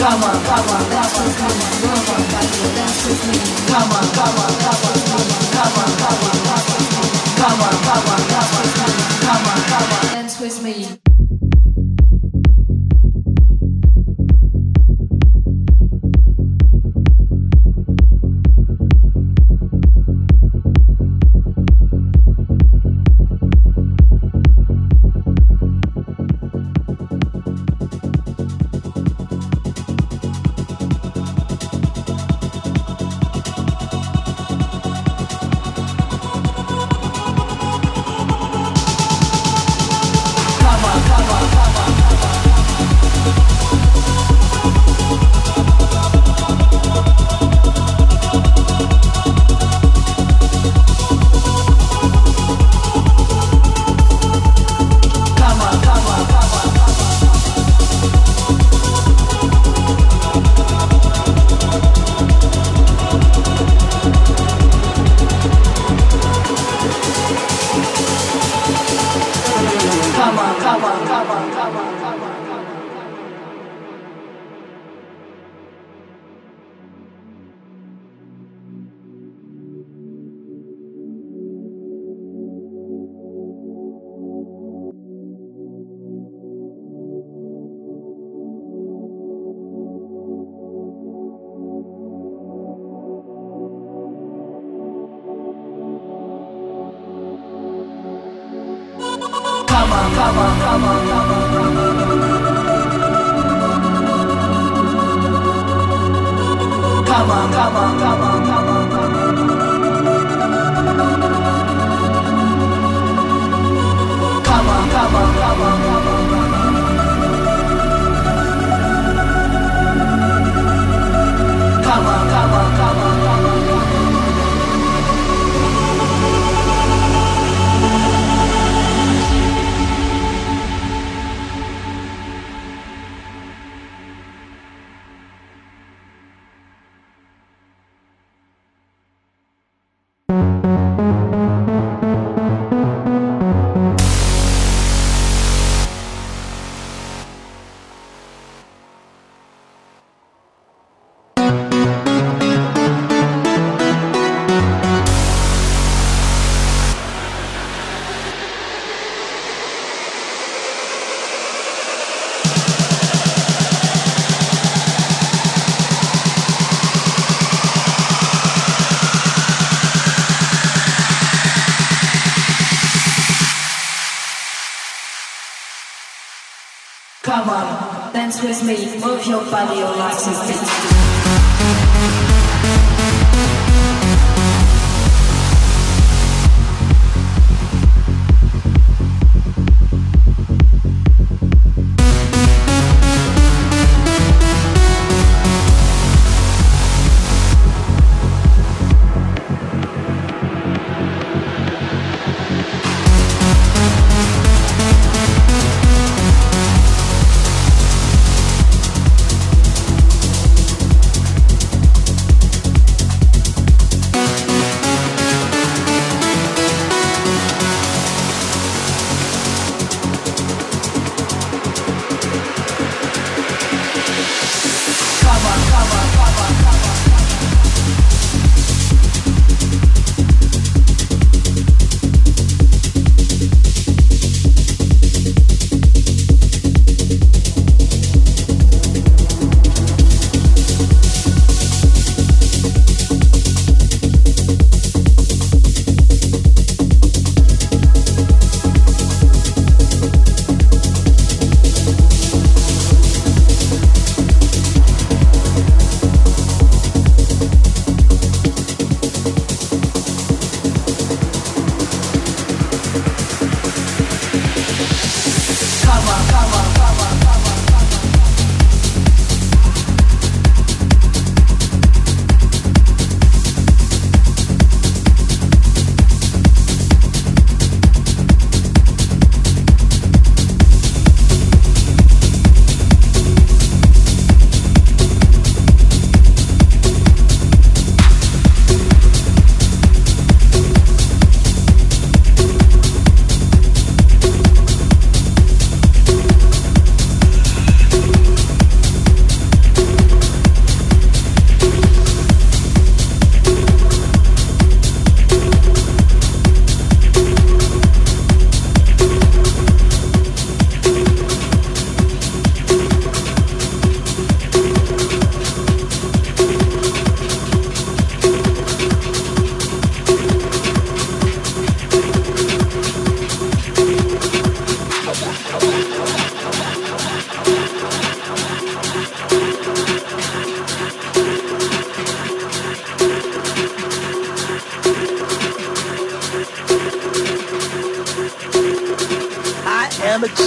come on, come on, dance me, come on, come on, come me, come on, come on, come on, come on, come on, come on, dance with me. Your body, your legs and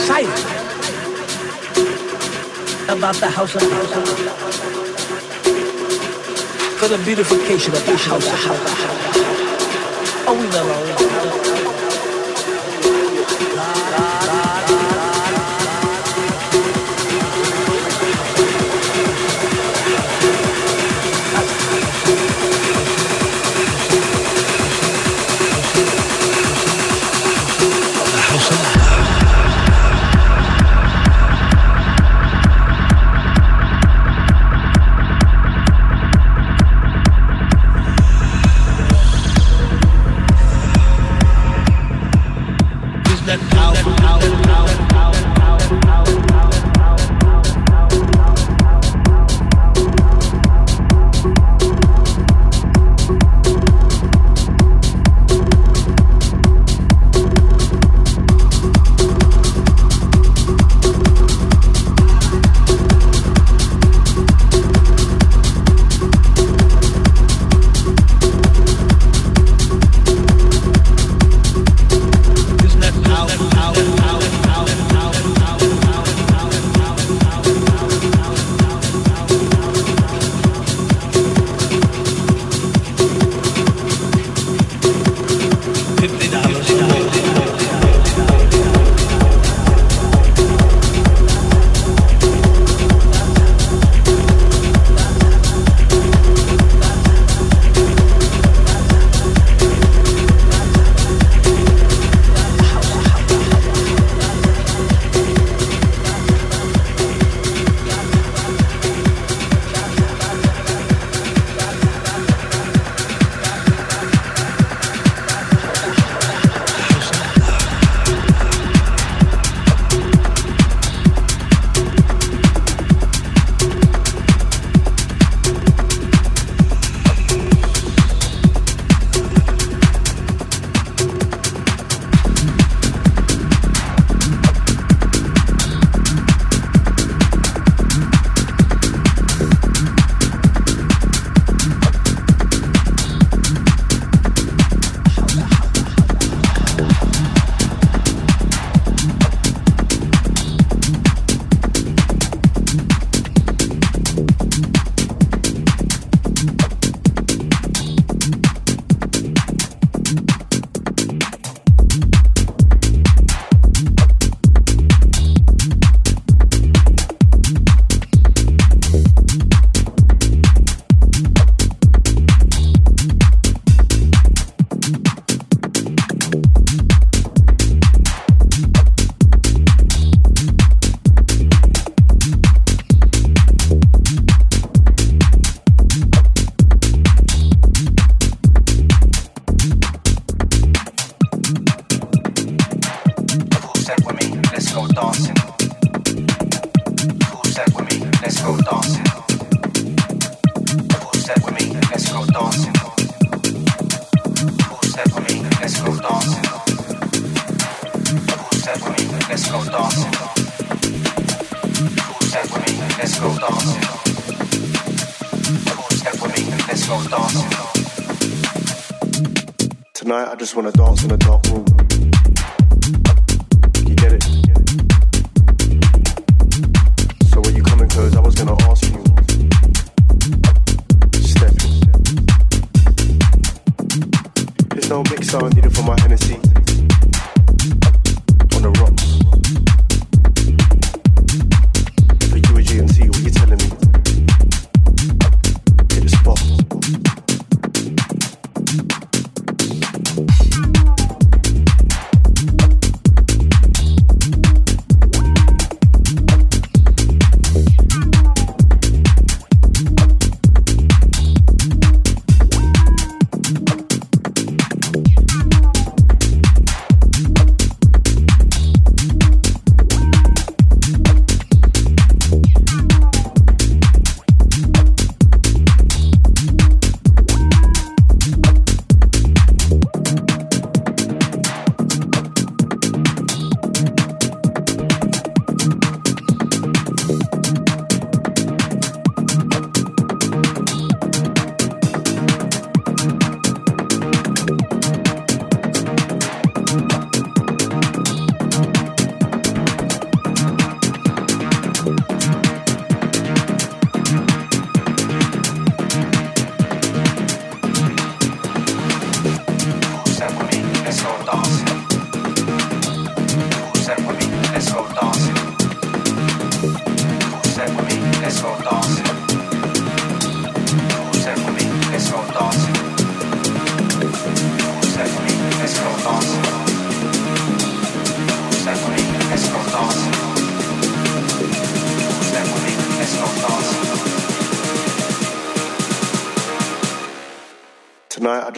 excited about the house of house for the beautification of the house of house. Oh, we love our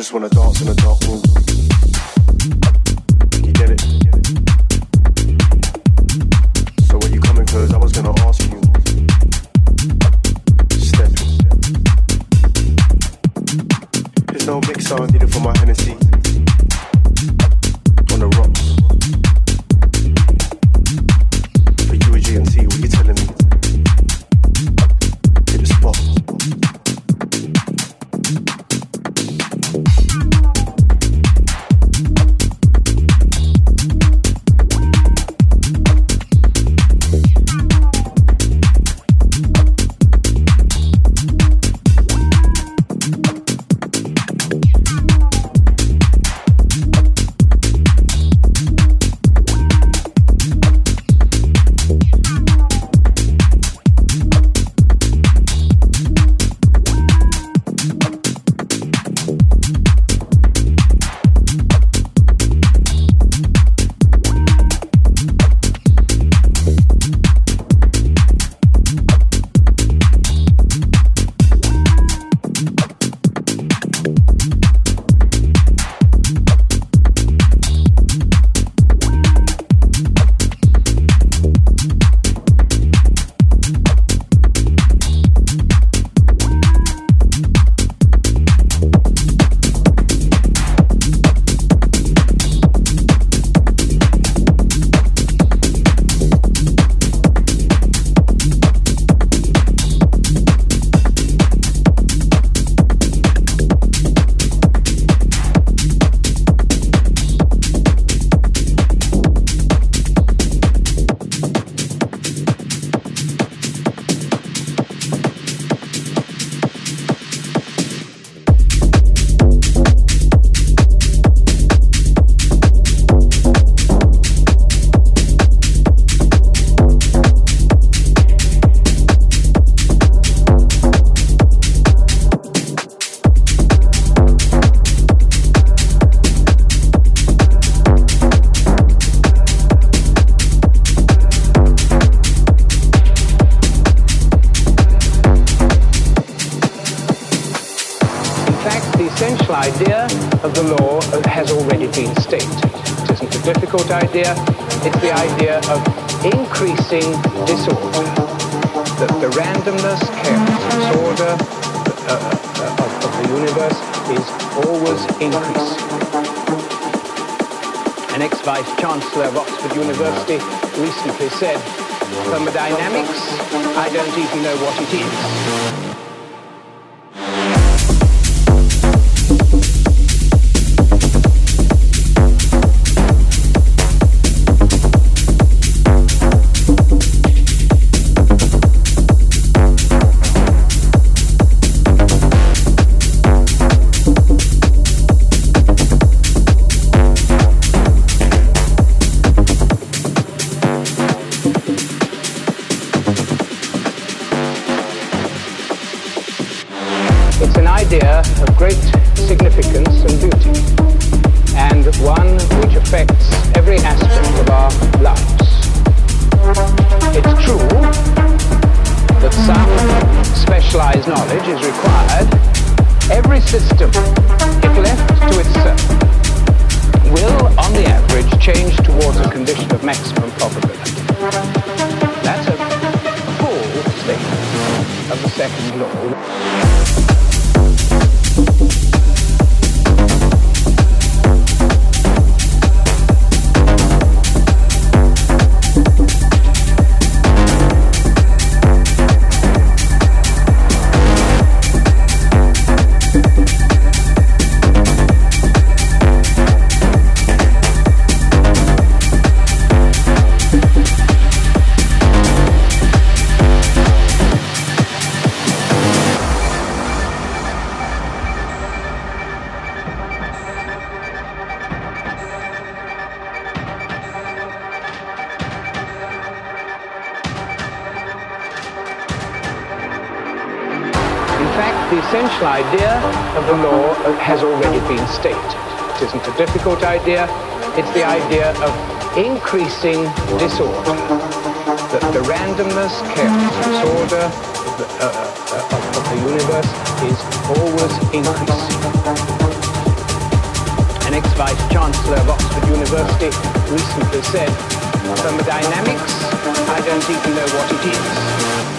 just want to idea? It's the idea of increasing disorder. The, the randomness, chaos, disorder uh, uh, of, of the universe is always increasing. An ex-vice chancellor of Oxford University recently said, thermodynamics, I don't even know what it is. towards a condition of maximum probability. That's a full statement of the second law. difficult idea. It's the idea of increasing disorder. That the randomness, chaos, disorder of the, uh, uh, uh of the universe is always increasing. An ex-vice chancellor of Oxford University recently said, thermodynamics, I don't even know what it is.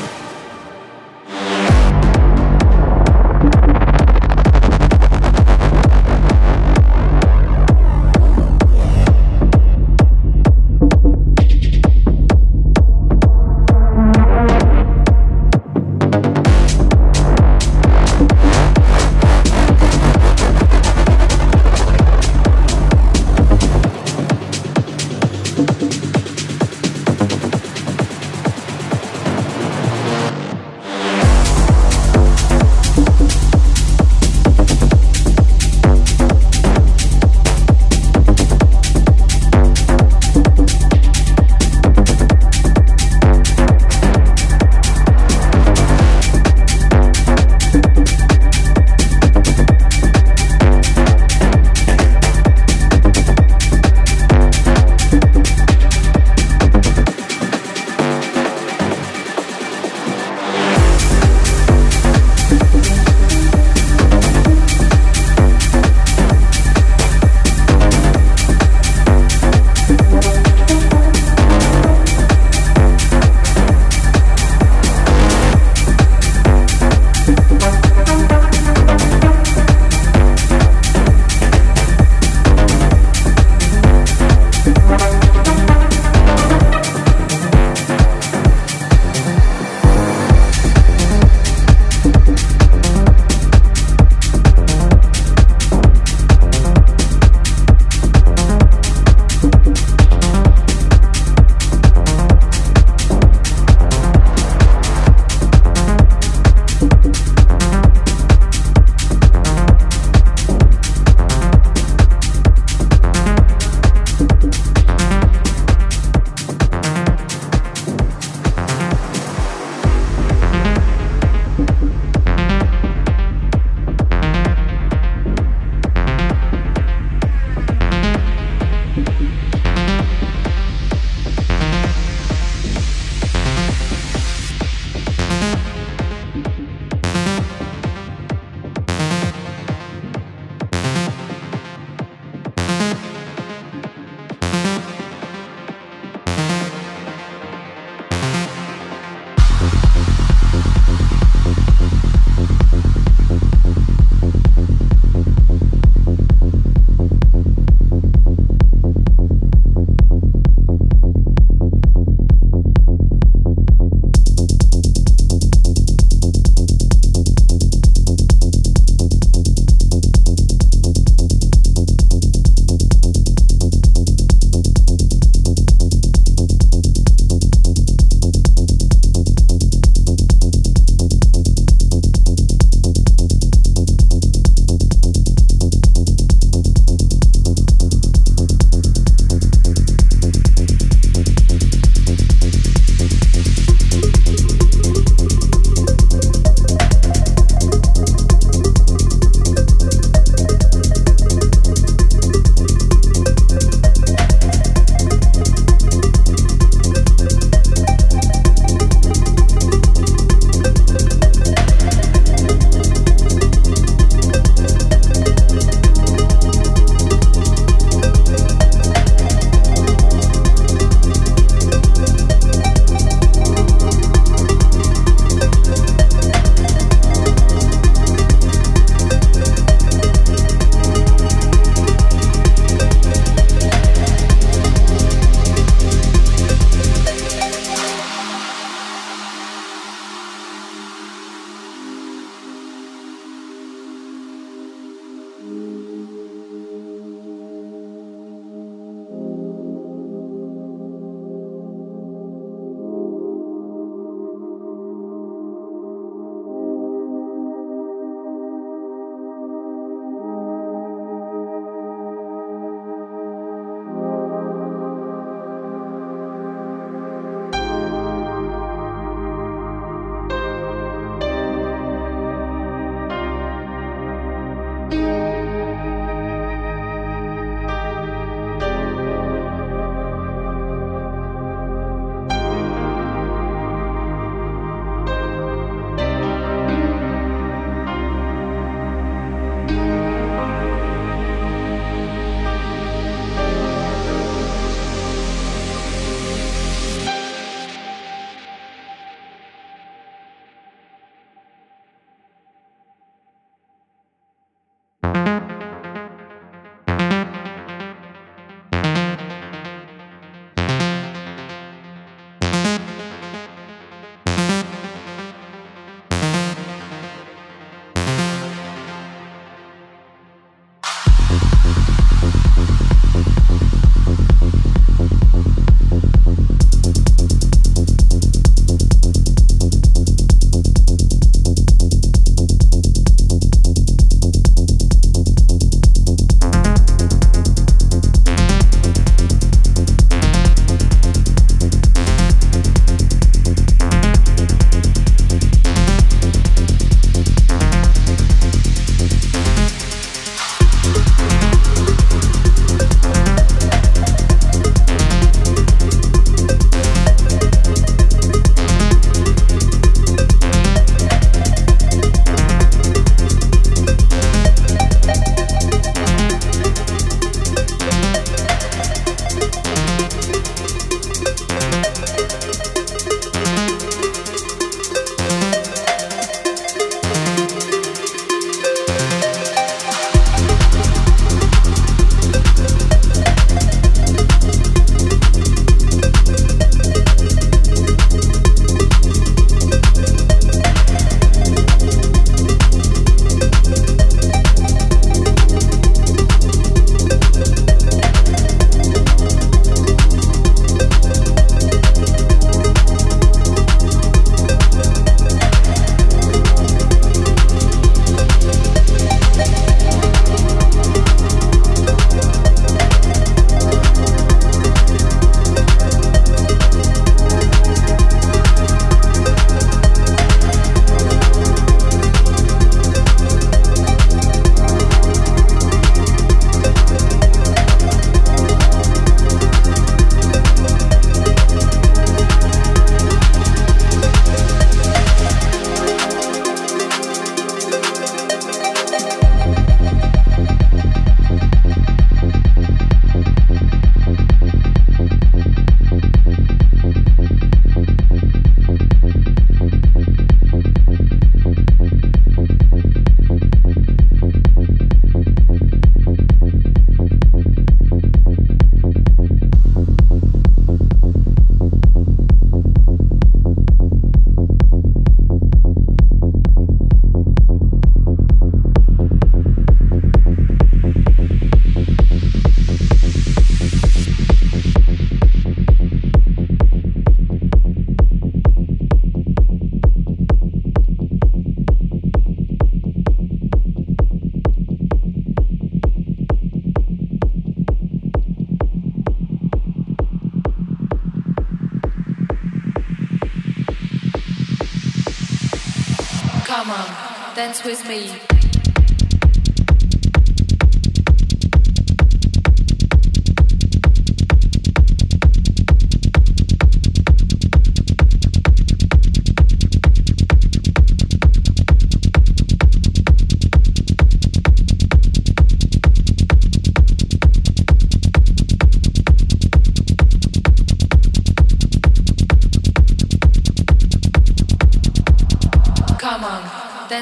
Come on, dance with me.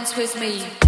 Dance with me.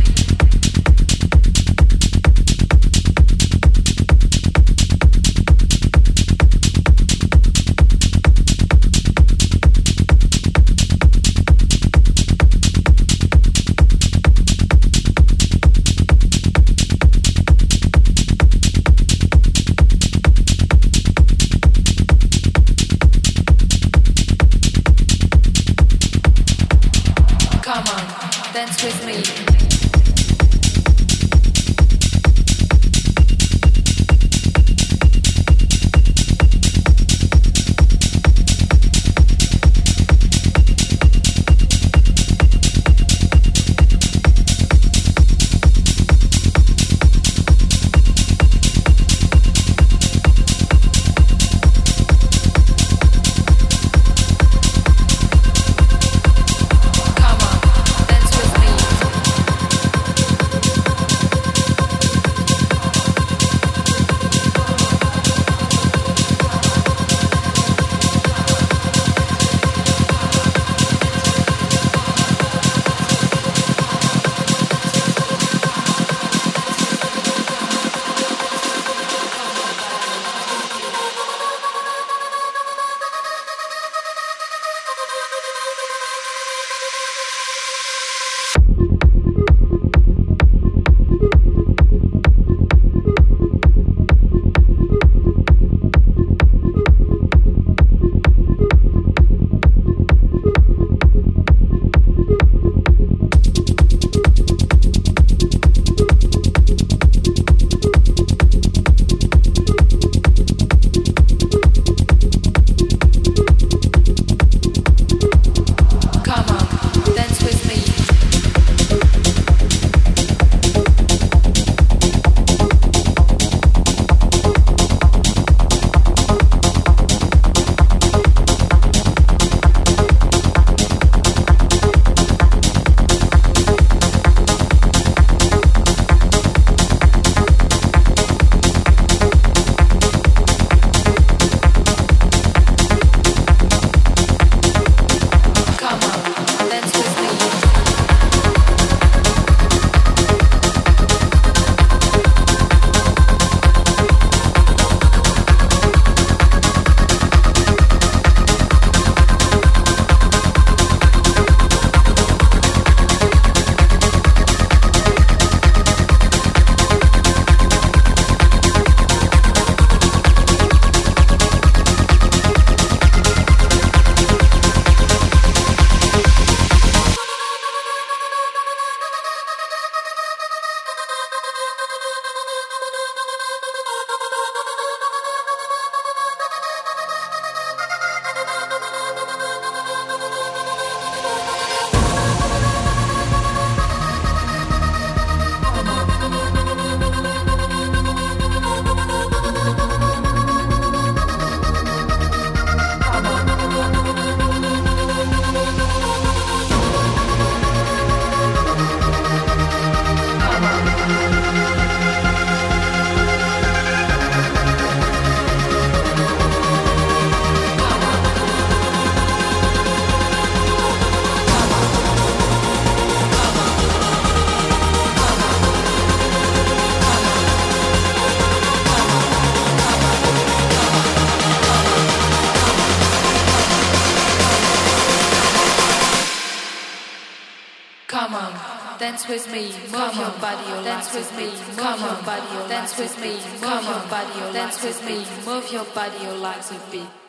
With me. Move your body, dance with me. Move your body, dance with me. Move your body, your legs with beat.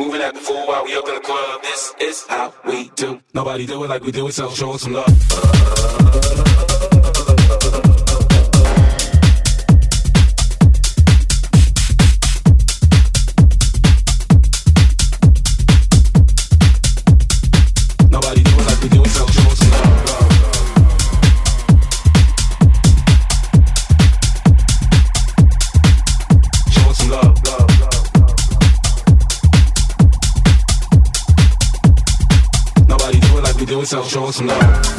moving at the fool while we up in the club. This is how we do. Nobody do it like we do it, so show us some love. show us love.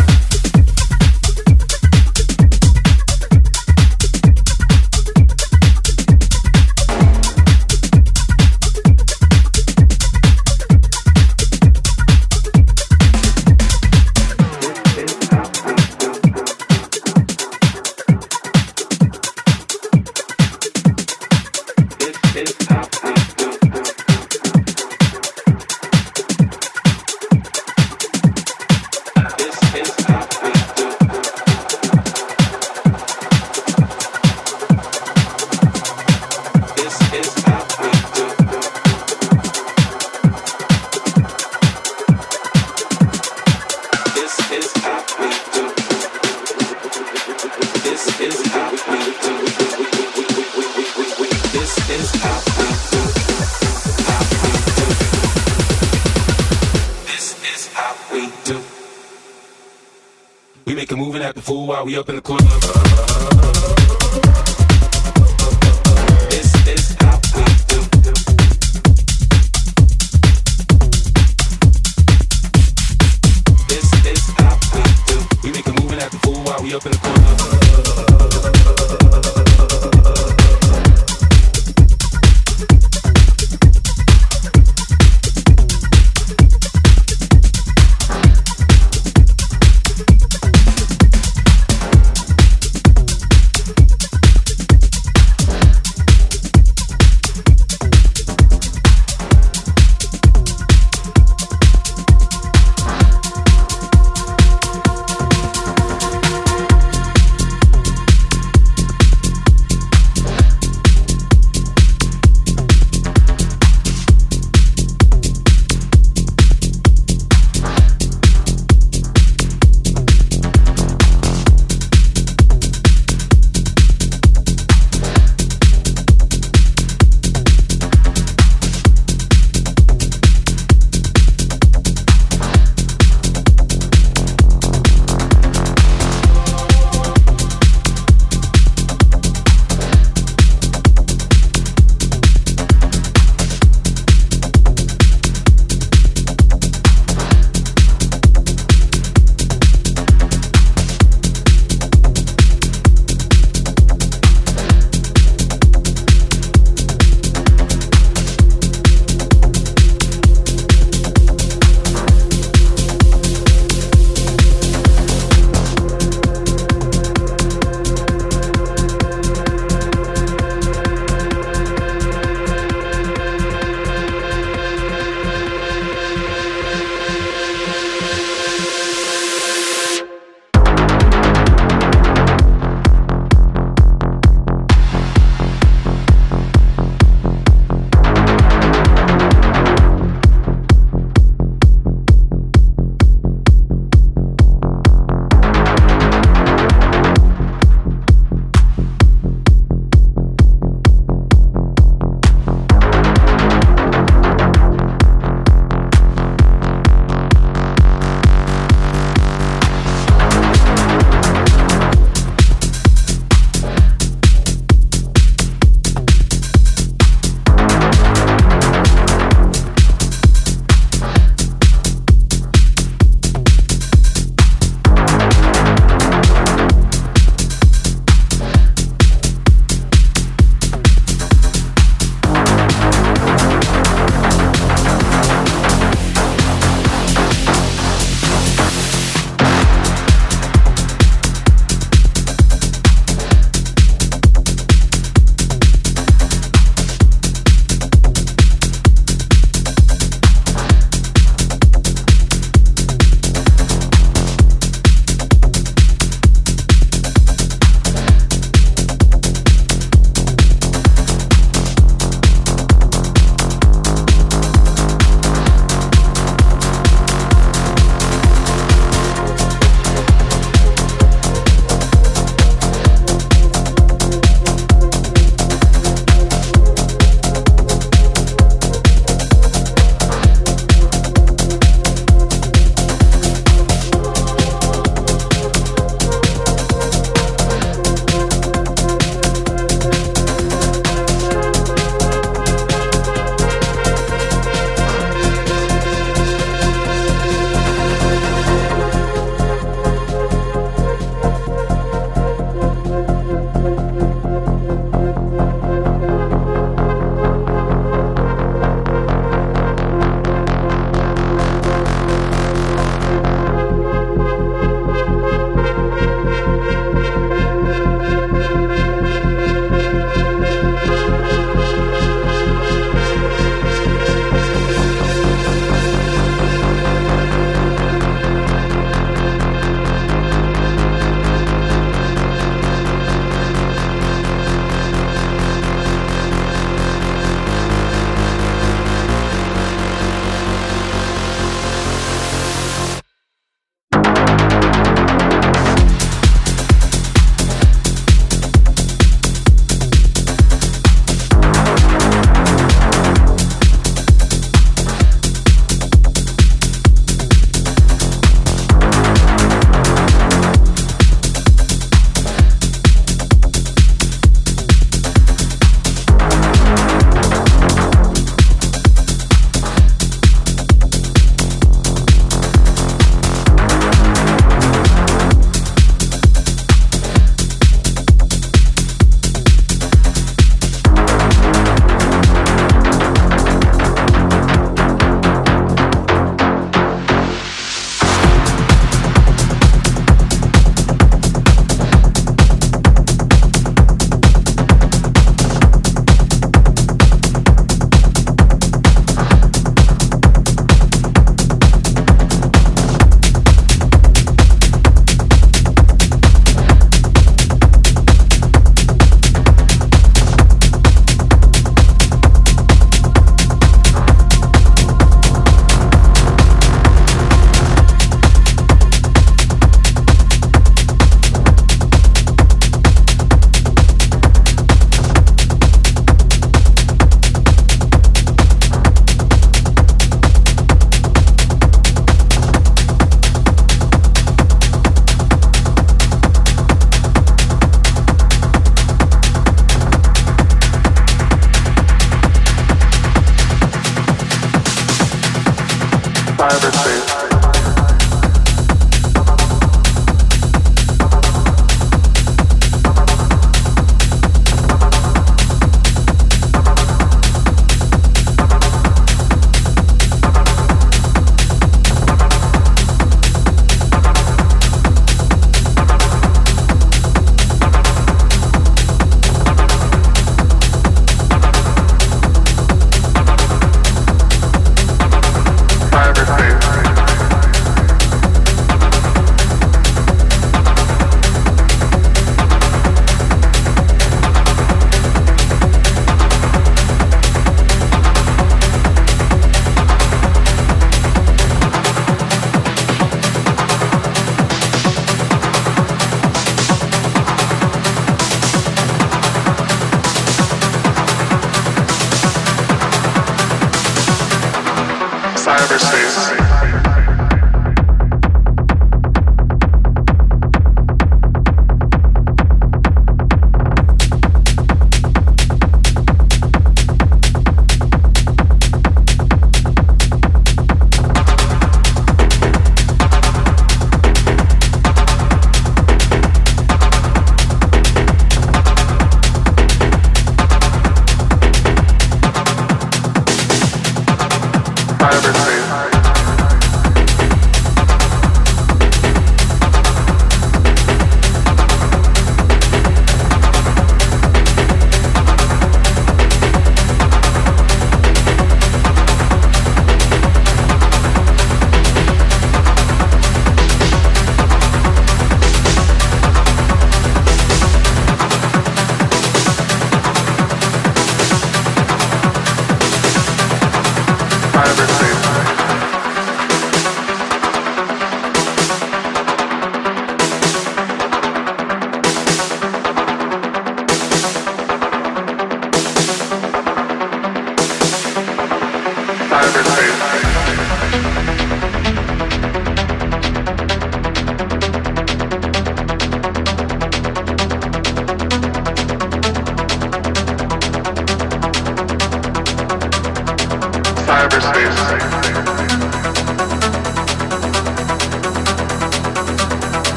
up in the corner.